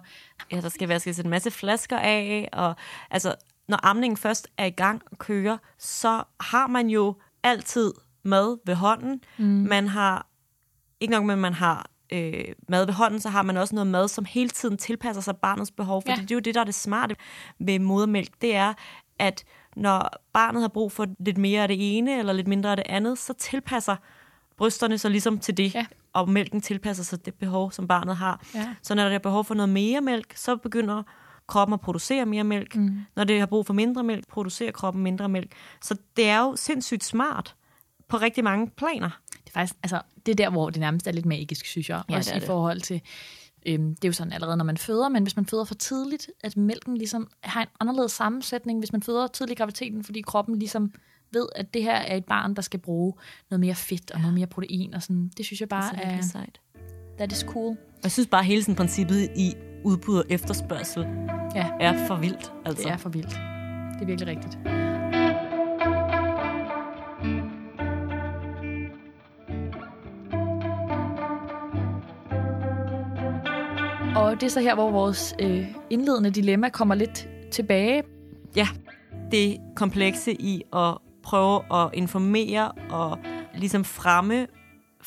Ja, der skal vaskes en masse flasker af, og altså, når amningen først er i gang og kører, så har man jo altid mad ved hånden. Mm. Man har, ikke nok med, at man har øh, mad ved hånden, så har man også noget mad, som hele tiden tilpasser sig barnets behov. For Ja. ja. det er jo det, der er det smarte ved modermælk, det er, at når barnet har brug for lidt mere af det ene, eller lidt mindre af det andet, så tilpasser brysterne sig ligesom til det, Ja. og mælken tilpasser sig det behov, som barnet har. Ja. Så når der er behov for noget mere mælk, så begynder kroppen at producere mere mælk. Mm. Når det har brug for mindre mælk, producerer kroppen mindre mælk. Så det er jo sindssygt smart på rigtig mange planer. det er faktisk, altså, det er der, hvor det nærmest er lidt magisk, synes jeg. Ja, også i det. forhold til, øhm, det er jo sådan allerede, når man føder, men hvis man føder for tidligt, at mælken ligesom har en anderledes sammensætning, hvis man føder tidligt i graviditeten, fordi kroppen ligesom ved, at det her er et barn, der skal bruge noget mere fedt og noget mere protein, og sådan. Det synes jeg bare det er er, sejt. that is cool. Jeg synes bare, hele sådan princippet i udbud og efterspørgsel Ja, er for vildt. Altså. det er for vildt. Det er virkelig rigtigt. Og det er så her, hvor vores øh, indledende dilemma kommer lidt tilbage. ja, det komplekse i at prøve at informere og ligesom fremme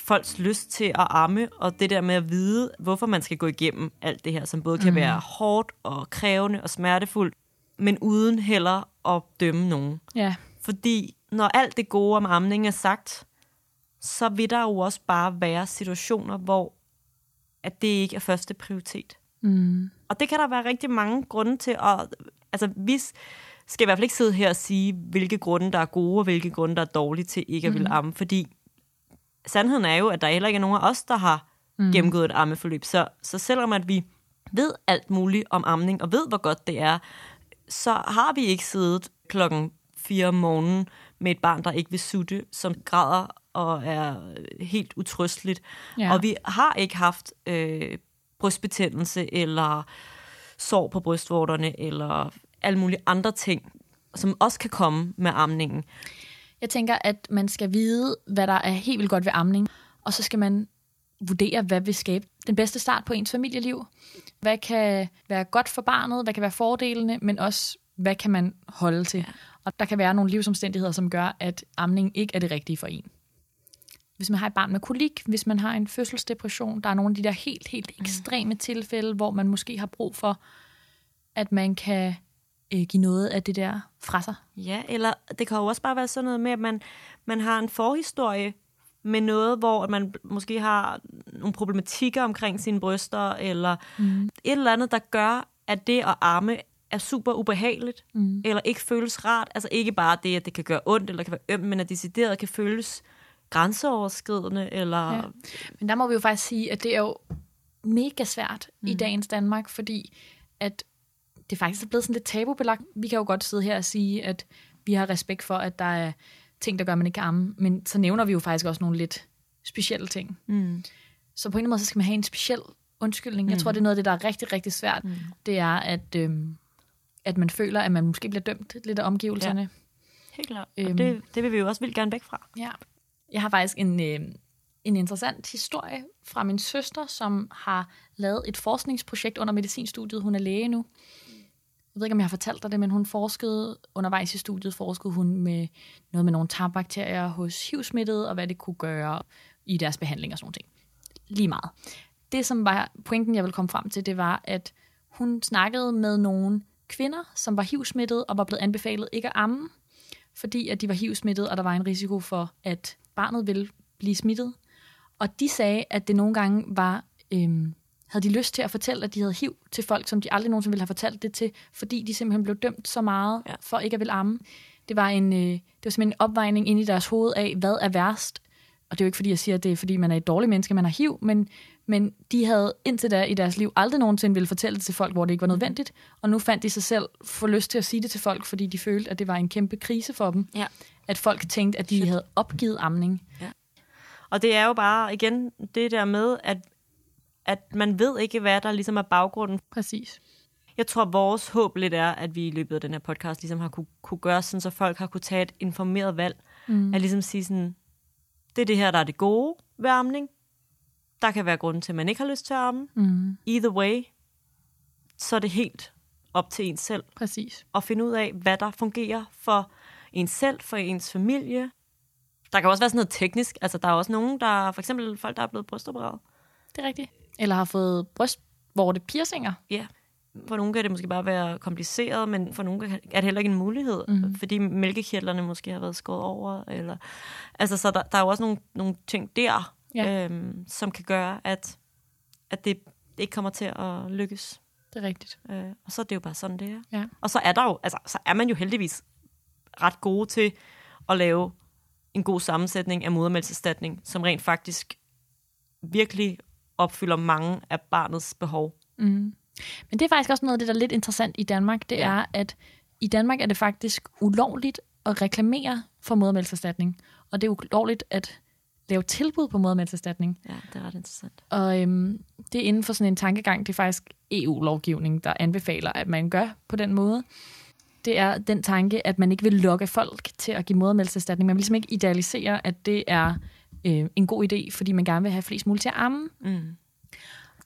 folks lyst til at amme, og det der med at vide, hvorfor man skal gå igennem alt det her, som både kan være hårdt og krævende og smertefuldt, men uden heller at dømme nogen. Ja, Fordi når alt det gode om amning er sagt, så vil der jo også bare være situationer, hvor at det ikke er første prioritet. mm. Og det kan der være rigtig mange grunde til. Og, altså, vi skal i hvert fald ikke sidde her og sige, hvilke grunde, der er gode, og hvilke grunde, der er dårlige til ikke at ville amme. Fordi sandheden er jo, at der heller ikke er nogen af os, der har mm. gennemgået et ammeforløb. Så, så selvom at vi ved alt muligt om amning, og ved, hvor godt det er, så har vi ikke siddet klokken 4 om morgenen med et barn, der ikke vil sutte, som græder og er helt utrysteligt. Ja. Og vi har ikke haft øh, brystbetændelse eller sår på brystvorterne eller alle mulige andre ting, som også kan komme med amningen. Jeg tænker, at man skal vide, hvad der er helt vildt godt ved amning, og så skal man vurdere, hvad vil skabe den bedste start på ens familieliv. Hvad kan være godt for barnet, hvad kan være fordelene, men også, hvad kan man holde til. Og der kan være nogle livsomstændigheder, som gør, at amning ikke er det rigtige for en. Hvis man har et barn med kolik, hvis man har en fødselsdepression, der er nogle af de der helt, helt ekstreme tilfælde, hvor man måske har brug for, at man kan øh, give noget af det der fra sig. Ja, eller det kan jo også bare være sådan noget med, at man, man har en forhistorie med noget, hvor man måske har nogle problematikker omkring sine bryster, eller mm. et eller andet, der gør, at det at amme er super ubehageligt, mm. eller ikke føles rart. Altså ikke bare det, at det kan gøre ondt, eller kan være ømt, men at decideret kan føles grænseoverskridende, eller... Ja. Men der må vi jo faktisk sige, at det er jo mega svært mm. i dagens Danmark, fordi at det faktisk er blevet sådan lidt tabubelagt. Vi kan jo godt sidde her og sige, at vi har respekt for, at der er ting, der gør, at man ikke kan amme, men så nævner vi jo faktisk også nogle lidt specielle ting. Mm. Så på en eller anden måde, så skal man have en speciel undskyldning. Jeg tror, det er noget af det, der er rigtig, rigtig svært. Mm. Det er, at, øhm, at man føler, at man måske bliver dømt lidt af omgivelserne. Helt klart. Øhm. Det, det vil vi jo også vildt gerne væk fra. Ja. Jeg har faktisk en, øh, en interessant historie fra min søster, som har lavet et forskningsprojekt under medicinstudiet. Hun er læge nu. Jeg ved ikke, om jeg har fortalt dig det, men hun forskede undervejs i studiet, forskede hun med noget med nogle tarmbakterier hos HIV-smittede, og hvad det kunne gøre i deres behandling og sådan noget. ting. Lige meget. Det, som var pointen, jeg ville komme frem til, det var, at hun snakkede med nogle kvinder, som var HIV-smittede og var blevet anbefalet ikke at amme, fordi at de var hiv og der var en risiko for, at barnet ville blive smittet. Og de sagde, at det nogle gange var, øhm, havde de lyst til at fortælle, at de havde HIV til folk, som de aldrig nogensinde ville have fortalt det til, fordi de simpelthen blev dømt så meget Ja. ja. for ikke at ville amme. Det var, en, øh, det var simpelthen en opvejning ind i deres hoved af, hvad er værst. Og det er jo ikke, fordi jeg siger, at det er, fordi man er et dårligt menneske, man har HIV, men, men de havde indtil da i deres liv aldrig nogensinde ville fortælle det til folk, hvor det ikke var nødvendigt. Og nu fandt de sig selv for lyst til at sige det til folk, fordi de følte, at det var en kæmpe krise for dem. Ja. At folk tænkte, at de Shit. havde opgivet amning. Og det er jo bare, igen, det der med, at at man ved ikke, hvad der ligesom er baggrunden. Præcis. Jeg tror, vores håb lidt er, at vi i løbet af den her podcast ligesom har kunne, kunne gøre sådan, så folk har kunne tage et informeret valg. Mm. At ligesom sige sådan, det er det her, der er det gode ved amning. Der kan være grunden til, at man ikke har lyst til at amme. Mm. Either way, så er det helt op til ens selv Præcis. at finde ud af, hvad der fungerer for ens selv, for ens familie. Der kan også være sådan noget teknisk. Altså, der er også nogen, der for eksempel folk, der er blevet brystopereret. Det er rigtigt. Eller har fået brystvorte piercinger. Ja. For nogle kan det måske bare være kompliceret, men for nogle er det heller ikke en mulighed, mm. fordi mælkekirtlerne måske har været skåret over. Eller, altså, så der, der er jo også nogle, nogle ting der, Ja. øhm, som kan gøre, at, at det ikke kommer til at lykkes. Det er rigtigt. Øh, og så er det jo bare sådan, det er. Ja. Og så er der jo, altså, så er man jo heldigvis ret gode til at lave en god sammensætning af modermælkserstatning, som rent faktisk virkelig opfylder mange af barnets behov. Mm. Men det er faktisk også noget af det, der er lidt interessant i Danmark. Det Ja. er, at i Danmark er det faktisk ulovligt at reklamere for modermælkserstatning. Og det er ulovligt at lave tilbud på modermælkserstatning. Ja, det er ret interessant. Og øhm, det er inden for sådan en tankegang, det er faktisk EU-lovgivning, der anbefaler, at man gør på den måde. Det er den tanke, at man ikke vil lokke folk til at give modermælkserstatning. Man vil ligesom ikke idealisere, at det er øh, en god idé, fordi man gerne vil have flest muligt til at amme. Mm.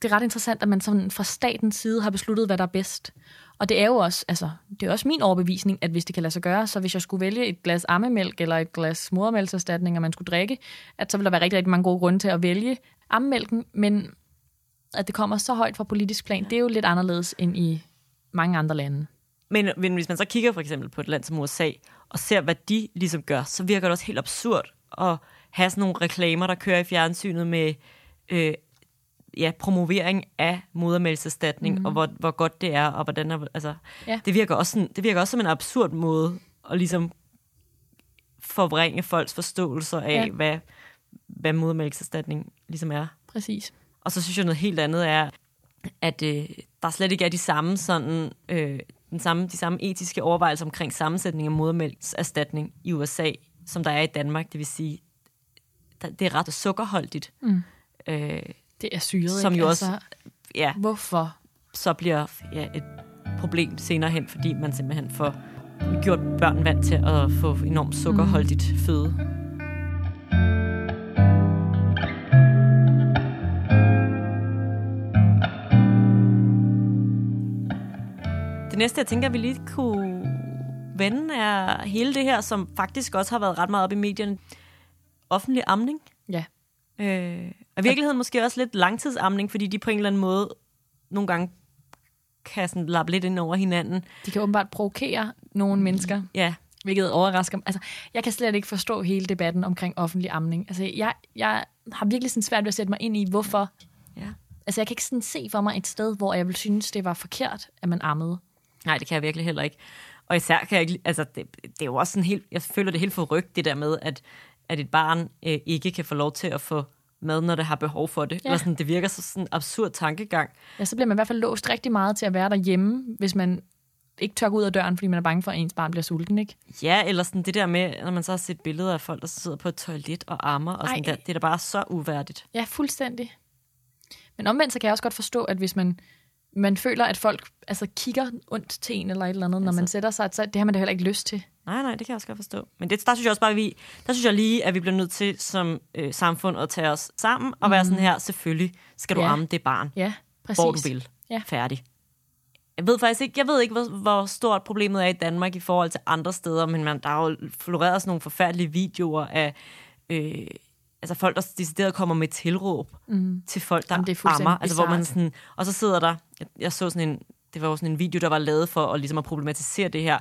Det er ret interessant, at man sådan fra statens side har besluttet, hvad der er bedst. Og det er jo også, altså, det er også min overbevisning, at hvis det kan lade sig gøre, så hvis jeg skulle vælge et glas ammemælk eller et glas modermælkserstatning, og man skulle drikke, at så ville der være rigtig, rigtig mange gode grunde til at vælge ammemælken, men at det kommer så højt fra politisk plan, det er jo lidt anderledes end i mange andre lande. Men, men hvis man så kigger for eksempel på et land som USA, og ser, hvad de ligesom gør, så virker det også helt absurd at have sådan nogle reklamer, der kører i fjernsynet med øh, ja, promovering af modermælkserstatning, mm. og hvor, hvor godt det er, og hvordan altså, Ja. det, virker også sådan, det virker også som en absurd måde at ligesom forvrænge folks forståelser af, Ja. hvad, hvad modermælkserstatning ligesom er. Præcis. Og så synes jeg noget helt andet er, at øh, der slet ikke er de samme sådan, øh, den samme, de samme etiske overvejelser omkring sammensætning af modermælkserstatning i USA, som der er i Danmark. Det vil sige, det er ret sukkerholdigt. Mm. Øh, Det er syret, Som ikke? jo også- ja, Hvorfor? så bliver ja, et problem senere hen, fordi man simpelthen får gjort børn vant til at få enormt sukkerholdigt føde. Det næste, jeg tænker, vi lige kunne vende, er hele det her, som faktisk også har været ret meget op i medierne. Offentlig amning. Ja. Øh, og i virkeligheden måske også lidt langtidsamning, fordi de på en eller anden måde nogle gange kan sådan lappe lidt ind over hinanden. De kan åbenbart provokere nogle mennesker, Ja, hvilket overrasker mig. Altså, jeg kan slet ikke forstå hele debatten omkring offentlig amning. Altså, jeg, jeg har virkelig sådan svært ved at sætte mig ind i, hvorfor. ja. Altså, jeg kan ikke sådan se for mig et sted, hvor jeg vil synes, det var forkert, at man ammede. Nej, det kan jeg virkelig heller ikke. Og især kan jeg ikke, altså det, det er jo også sådan helt, jeg føler det helt forrygt, det der med, at, at et barn øh, ikke kan få lov til at få mad, når det har behov for det. Ja. Eller sådan, det virker så sådan en absurd tankegang. Ja, så bliver man i hvert fald låst rigtig meget til at være derhjemme, hvis man ikke tør gå ud af døren, fordi man er bange for, at ens barn bliver sulten, ikke? Ja, eller sådan det der med, når man så har set billeder af folk, der sidder på et toilet og ammer, og sådan Ej. der, det er da bare så uværdigt. Ja, fuldstændig. Men omvendt så kan jeg også godt forstå, at hvis man, man føler, at folk altså, kigger ondt til en eller et eller andet, når Altså- man sætter sig, så det har man da heller ikke lyst til. Nej, nej, det kan jeg også godt forstå. Men det, der synes jeg også bare, at vi, der synes jeg lige, at vi bliver nødt til som øh, samfund at tage os sammen og være sådan her, selvfølgelig skal du Ja. amme det barn, Ja, præcis. hvor du vil. Ja. Færdig. Jeg ved faktisk ikke, jeg ved ikke hvor, hvor stort problemet er i Danmark i forhold til andre steder, men man, der er jo floreret sådan nogle forfærdelige videoer af øh, altså folk, der decideret kommer med tilråb mm. til folk, der Jamen, det er ammer. Altså, hvor man sådan, og så sidder der, jeg, jeg så sådan en, det var jo sådan en video, der var lavet for at, ligesom at problematisere det her,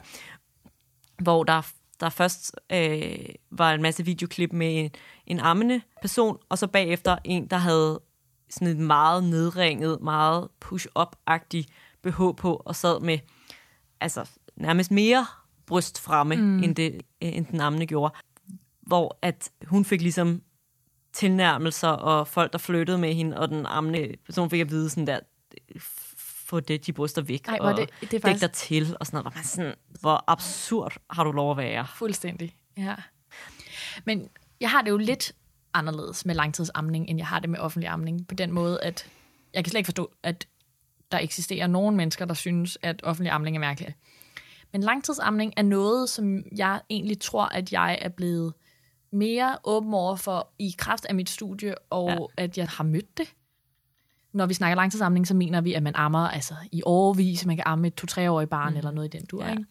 hvor der, der først øh, var en masse videoklip med en, en ammende person, og så bagefter en, der havde sådan et meget nedringet, meget push-up-agtig BH på, og sad med altså nærmest mere bryst fremme, mm. end, det, end den ammende gjorde. Hvor at hun fik ligesom tilnærmelser, og folk, der flyttede med hende, og den ammende person fik at vide sådan der, få det, de bryster væk, Ej, og det- det er faktisk- dig til, og sådan noget. Man sådan, hvor absurd har du lov at være? Fuldstændig, ja. Men jeg har det jo lidt anderledes med langtidsamning, end jeg har det med offentlig amning. På den måde, at jeg kan slet ikke forstå, at der eksisterer nogen mennesker, der synes, at offentlig amning er mærkeligt. Men langtidsamning er noget, som jeg egentlig tror, at jeg er blevet mere åben over for i kraft af mit studie, og ja. at jeg har mødt det. Når vi snakker langtidsamning, så mener vi, at man ammer altså, i overvis. Man kan amme et to-tre-årige barn mm. eller noget i den dur. Ja. Ikke?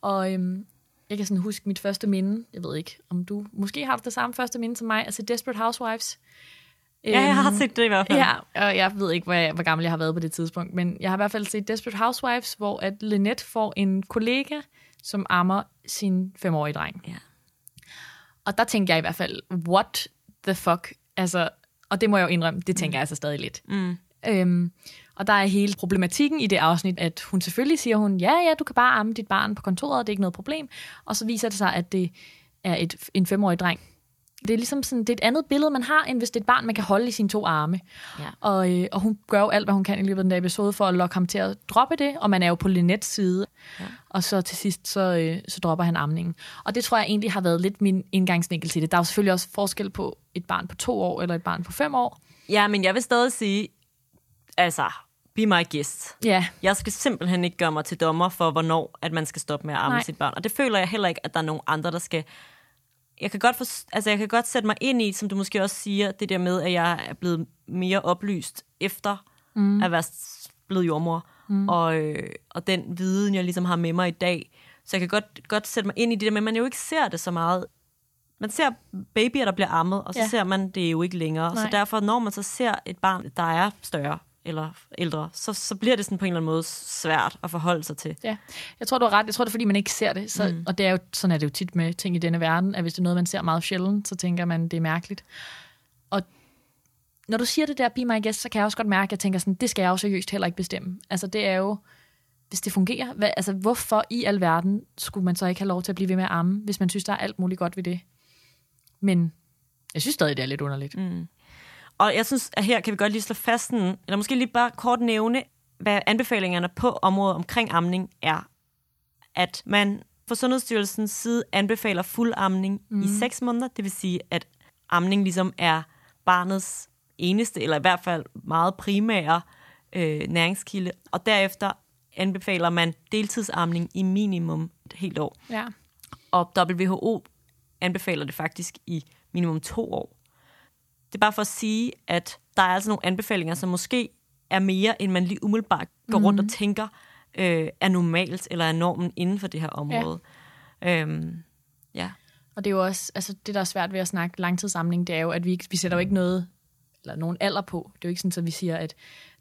Og øhm, jeg kan sådan huske mit første minde. Jeg ved ikke, om du måske har det samme første minde som mig. Altså Desperate Housewives. Ja, jeg har Øhm, set det i hvert fald. Ja, og jeg ved ikke, hvor, hvor gammel jeg har været på det tidspunkt, men jeg har i hvert fald set Desperate Housewives, hvor at Lynette får en kollega, som ammer sin femårige dreng. Ja. Og der tænkte jeg i hvert fald, what the fuck? Altså, og det må jeg jo indrømme, det tænker jeg altså stadig lidt. Mm. Øhm, og der er hele problematikken i det afsnit, at hun selvfølgelig siger hun, ja, ja, du kan bare amme dit barn på kontoret, det er ikke noget problem. Og så viser det sig, at det er et, en femårig dreng. Det er ligesom sådan, det er et andet billede, man har, end hvis det er et barn, man kan holde i sine to arme. Ja. Og, øh, og hun gør jo alt, hvad hun kan i løbet af den der episode, for at lokke ham til at droppe det, og man er jo på Linettes side. Ja. Og så til sidst, så, øh, så dropper han amningen. Og det tror jeg egentlig har været lidt min indgangsvinkel til det. Der er jo selvfølgelig også forskel på et barn på to år, eller et barn på fem år. ja, men jeg vil stadig sige, altså, be my guest. Ja, Jeg skal simpelthen ikke gøre mig til dommer for, hvornår at man skal stoppe med at amme Nej. sit barn. Og det føler jeg heller ikke, at der er nogen andre, der skal... Jeg kan, godt for, altså jeg kan godt sætte mig ind i, som du måske også siger, det der med, at jeg er blevet mere oplyst efter mm. at være blevet jordmor. Mm. Og, øh, og den viden, jeg ligesom har med mig i dag. Så jeg kan godt, godt sætte mig ind i det der, men man jo ikke ser det så meget. Man ser babyer, der bliver ammet, og så ja. ser man det jo ikke længere. Nej. Så derfor, når man så ser et barn, der er større eller ældre, så, så bliver det sådan på en eller anden måde svært at forholde sig til. Ja, jeg tror, du har ret. Jeg tror, det er, fordi man ikke ser det. Så, mm. Og det er jo, sådan er det jo tit med ting i denne verden, at hvis det er noget, man ser meget sjældent, så tænker man, det er mærkeligt. Og når du siger det der, be my guest, så kan jeg også godt mærke, at jeg tænker sådan, det skal jeg jo seriøst heller ikke bestemme. Altså det er jo, hvis det fungerer, hvad, altså hvorfor i alverden skulle man så ikke have lov til at blive ved med at amme, hvis man synes, der er alt muligt godt ved det? Men jeg synes stadig, det er lidt underligt. Mm. Og jeg synes, at her kan vi godt lige slå fast, sådan, eller måske lige bare kort nævne, hvad anbefalingerne på området omkring amning er. At man fra Sundhedsstyrelsens side anbefaler fuld amning mm. i 6 måneder. Det vil sige, at amning ligesom er barnets eneste, eller i hvert fald meget primære øh, næringskilde. Og derefter anbefaler man deltidsamning i minimum et helt år. Ja. Og WHO anbefaler det faktisk i minimum to år. Det er bare for at sige, at der er altså nogle anbefalinger, som måske er mere, end man lige umiddelbart går rundt og tænker, øh, er normalt eller er normen inden for det her område. Ja. Øhm, ja. Og det er jo også, altså det der er svært ved at snakke langtidssamling, det er jo, at vi, vi sætter jo ikke noget, eller nogen alder på. Det er jo ikke sådan, at vi siger, at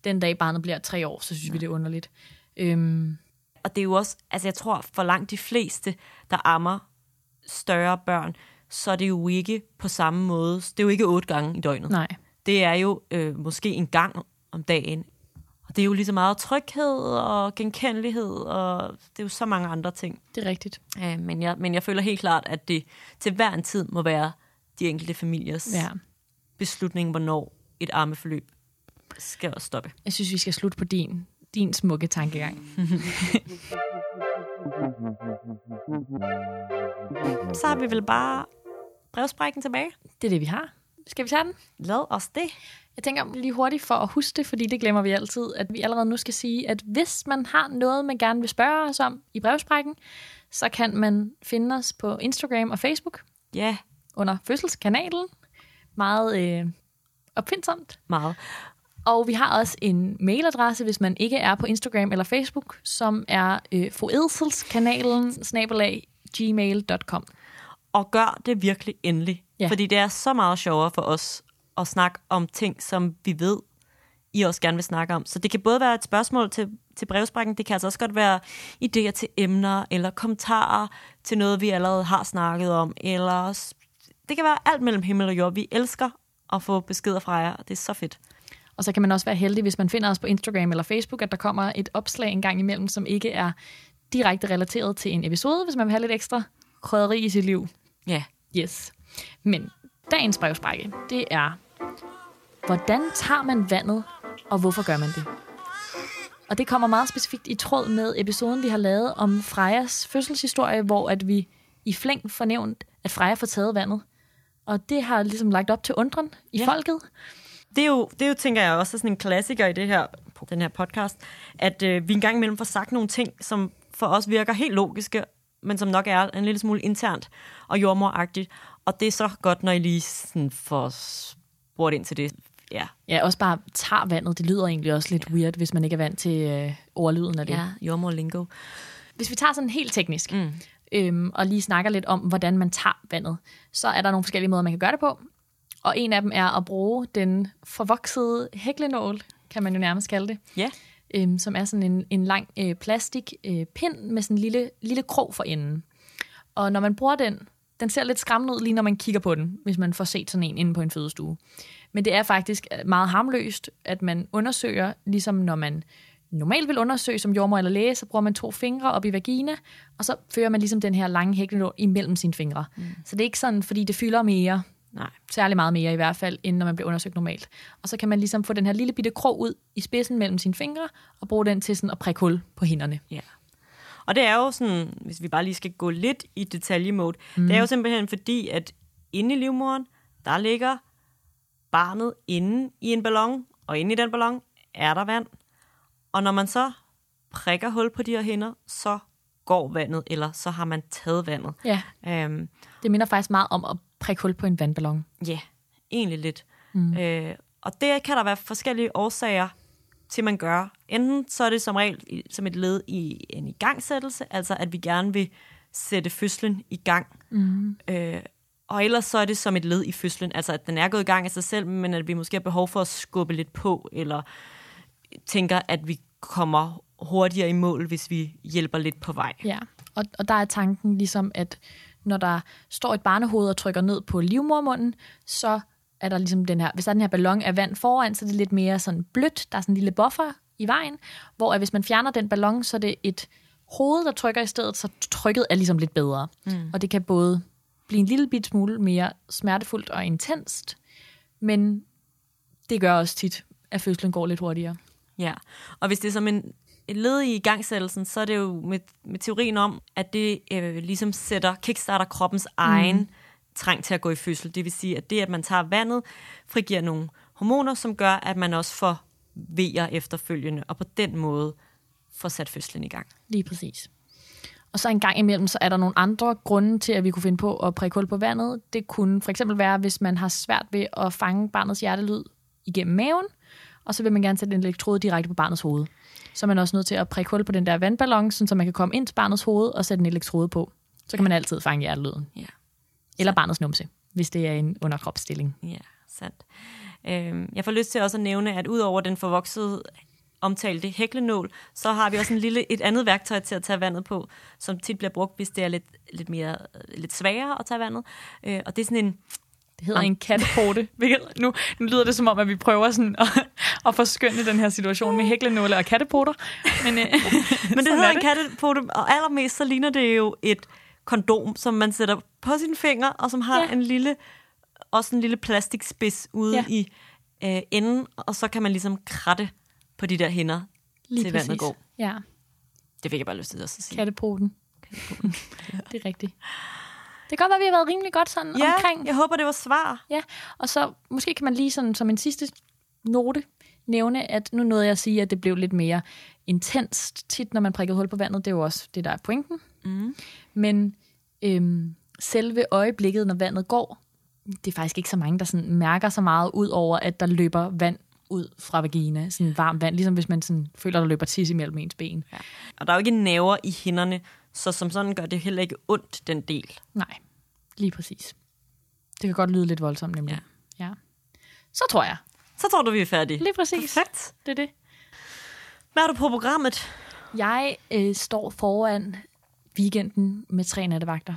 den dag barnet bliver tre år, så synes ja. vi, det er underligt. Øhm, Og det er jo også, altså jeg tror, for langt de fleste, der ammer større børn, så er det jo ikke på samme måde. Det er jo ikke otte gange i døgnet. nej. det er jo øh, måske en gang om dagen. Og det er jo lige så meget tryghed og genkendelighed, og det er jo så mange andre ting. Det er rigtigt. Øh, men, jeg, men jeg føler helt klart, at det til hver en tid må være de enkelte familiers Ja. ja. beslutning, hvornår et armeforløb skal stoppe. Jeg synes, vi skal slutte på din, din smukke tankegang. Så har vi vel bare brevsprækken tilbage. Det er det, vi har. Skal vi tage den? Lad os det. Jeg tænker lige hurtigt for at huske det, fordi det glemmer vi altid, at vi allerede nu skal sige, at hvis man har noget, man gerne vil spørge os om i brevsprækken, så kan man finde os på Instagram og Facebook Ja, under Fødselskanalen. Meget øh, opfindsomt. meget. Og vi har også en mailadresse, hvis man ikke er på Instagram eller Facebook, som er øh, foedselskanalen snabelag gmail.com. Og gør det virkelig endelig. Ja. Fordi det er så meget sjovere for os at snakke om ting, som vi ved, I også gerne vil snakke om. Så det kan både være et spørgsmål til, til brevsprækken, det kan altså også godt være idéer til emner, eller kommentarer til noget, vi allerede har snakket om, eller det kan være alt mellem himmel og jord. Vi elsker at få beskeder fra jer, og det er så fedt. Og så kan man også være heldig, hvis man finder os på Instagram eller Facebook, at der kommer et opslag en gang imellem, som ikke er direkte relateret til en episode, hvis man vil have lidt ekstra krydderi i sit liv. Ja. Yes. Men dagens brevsprække, det er, hvordan tager man vandet, og hvorfor gør man det? Og det kommer meget specifikt i tråd med episoden, vi har lavet om Frejas fødselshistorie, hvor at vi i flæng fornævnt, at Freja får taget vandet. Og det har ligesom lagt op til undren i ja. Folket. Det er, jo, det er jo, tænker jeg, også sådan en klassiker i det her, den her podcast, at øh, vi engang imellem får sagt nogle ting, som for os virker helt logiske, men som nok er en lille smule internt og jordmoragtigt. Og det er så godt, når I lige sådan får spurgt ind til det. Ja, Ja, også bare tager vandet. Det lyder egentlig også lidt weird, hvis man ikke er vant til øh, ordlyden af det. ja jordmor-lingo. Hvis vi tager sådan helt teknisk, Mm. øhm, og lige snakker lidt om, hvordan man tager vandet, så er der nogle forskellige måder, man kan gøre det på. Og en af dem er at bruge den forvoksede hæklenål, kan man jo nærmest kalde det, Ja, øhm, som er sådan en, en lang øh, plastik øh, pind med sådan en lille, lille krog for enden. Og når man bruger den, den ser lidt skræmmende ud, lige når man kigger på den, hvis man får set sådan en inde på en fødestue. Men det er faktisk meget harmløst, at man undersøger, ligesom når man normalt vil undersøge som jordmor eller læge, så bruger man to fingre op i vagina, og så fører man ligesom den her lange hæklenål imellem sine fingre. Mm. Så det er ikke sådan, fordi det fylder mere, nej. særlig meget mere i hvert fald, end når man bliver undersøgt normalt. Og så kan man ligesom få den her lille bitte krog ud i spidsen mellem sine fingre, og bruge den til sådan at prikke hul på hænderne. Ja. Og det er jo sådan, hvis vi bare lige skal gå lidt i detaljesmode, mm. det er jo simpelthen fordi, at inde i livmoderen, der ligger barnet inde i en ballon, og inde i den ballon er der vand. Og når man så prikker hul på de her hænder, så går vandet, eller så har man taget vandet. Ja, Øhm, det minder faktisk meget om at prikke hul på en vandballon. Ja, egentlig lidt. Mm. Øh, og det kan der være forskellige årsager til, man gør. Enten så er det som regel som et led i en igangsættelse, altså at vi gerne vil sætte fødslen i gang. Mm. Øh, og ellers så er det som et led i fødslen, altså at den er gået i gang af sig selv, men at vi måske har behov for at skubbe lidt på, eller tænker, at vi kommer hurtigere i mål, hvis vi hjælper lidt på vej. Ja, og, og der er tanken ligesom, at når der står et barnehoved og trykker ned på livmormunden, så er der ligesom den her, hvis der er den her ballon af vand foran, så er det lidt mere sådan blødt, der er sådan en lille buffer i vejen, hvor at hvis man fjerner den ballon, så er det et hoved, der trykker i stedet, så trykket er ligesom lidt bedre. Mm. Og det kan både blive en lille bit smule mere smertefuldt og intenst, men det gør også tit, at fødslen går lidt hurtigere. Ja, og hvis det er som en, led i igangsættelsen, så er det jo med, med teorien om, at det øh, ligesom sætter, kickstarter kroppens egen mm. trang til at gå i fødsel. Det vil sige, at det, at man tager vandet, frigiver nogle hormoner, som gør, at man også får vejer efterfølgende, og på den måde får sat fødslen i gang. Lige præcis. Og så en gang imellem, så er der nogle andre grunde til, at vi kunne finde på at prikke hul på vandet. Det kunne for eksempel være, hvis man har svært ved at fange barnets hjertelyd igennem maven, og så vil man gerne sætte en elektrode direkte på barnets hoved. Så er man også nødt til at prikke hul på den der vandballon, så man kan komme ind til barnets hoved og sætte en elektrode på. Så kan man altid fange hjertelyden. Ja. Eller barnets numse, hvis det er en underkropsstilling. Ja, sandt. Øhm, jeg får lyst til også at nævne, at udover den forvoksede omtalte hæklenål, så har vi også en lille, et andet værktøj til at tage vandet på, som tit bliver brugt, hvis det er lidt, lidt, mere, lidt sværere at tage vandet. Øh, og det er sådan en, Det hedder en hvilket- Nu, nu lyder det som om, at vi prøver sådan at, at forskønne den her situation med hæklenåle og katteporter. Men, øh, Men det hedder er en kattepote, og allermest så ligner det jo et kondom, som man sætter på sine fingre, og som har Ja. en lille, også en lille plastikspids ude Ja. i øh, enden, og så kan man ligesom kratte på de der hænder, Lige til vandet præcis. går. Ja, Det fik jeg bare lyst til at sige. kattepoten. det er rigtigt. Det kan godt være, at vi har været rimelig godt sådan Ja, omkring. jeg håber, det var svar. Ja, og så måske kan man lige sådan som en sidste note nævne, at nu nåede jeg at sige, at det blev lidt mere intenst tit, når man prikkede hul på vandet. Det er jo også det, der er pointen. Mm. Men øhm, selve øjeblikket, når vandet går, det er faktisk ikke så mange, der sådan mærker så meget ud over, at der løber vand ud fra vagina. Sådan varmt vand, ligesom hvis man sådan føler, der løber tis imellem ens ben. Ja. Og der er jo ikke nerver i hænderne, så som sådan gør det heller ikke ondt, den del. Nej, lige præcis. Det kan godt lyde lidt voldsomt, nemlig. Ja. ja. Så tror jeg. Så tror du, vi er færdige. Lige præcis. Perfekt. Det er det. Hvad er du på programmet? Jeg øh, står foran weekenden med tre nattevagter.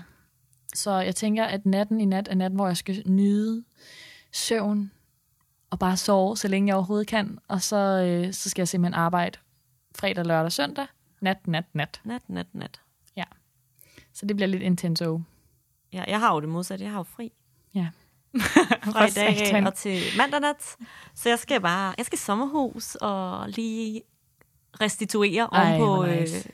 Så jeg tænker, at natten i nat er natten, hvor jeg skal nyde søvn og bare sove, så længe jeg overhovedet kan. Og så, øh, så skal jeg simpelthen arbejde fredag, lørdag, søndag. Nat, nat, nat. Nat, nat, nat. Så det bliver lidt intenso. Ja, jeg har jo det modsatte. Jeg har jo fri Ja. fra i dag satan. og til mandag nat. Så jeg skal bare, jeg skal i sommerhus og lige restituere Ej, om på øh, nice.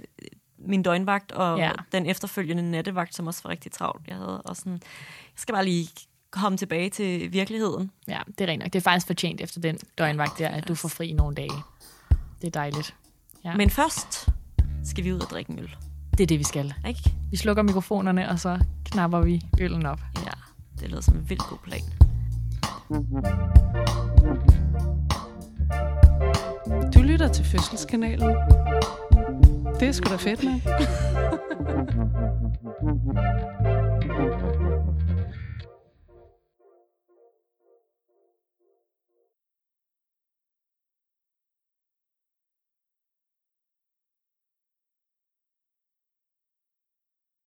min døgnvagt og Ja. den efterfølgende nattevagt, som også var rigtig travlt. Jeg havde også sådan, jeg skal bare lige komme tilbage til virkeligheden. Ja, det er rent nok. Det er faktisk fortjent efter den døgnvagt der, at du får fri nogle dage. Det er dejligt. Ja. Men først skal vi ud og drikke en øl. Det er det, vi skal. Ikke? Vi slukker mikrofonerne, og så knapper vi øllen op. Ja, det lyder som en vildt god plan. Du lytter til Fødselskanalen. Det er sgu da fedt, mand.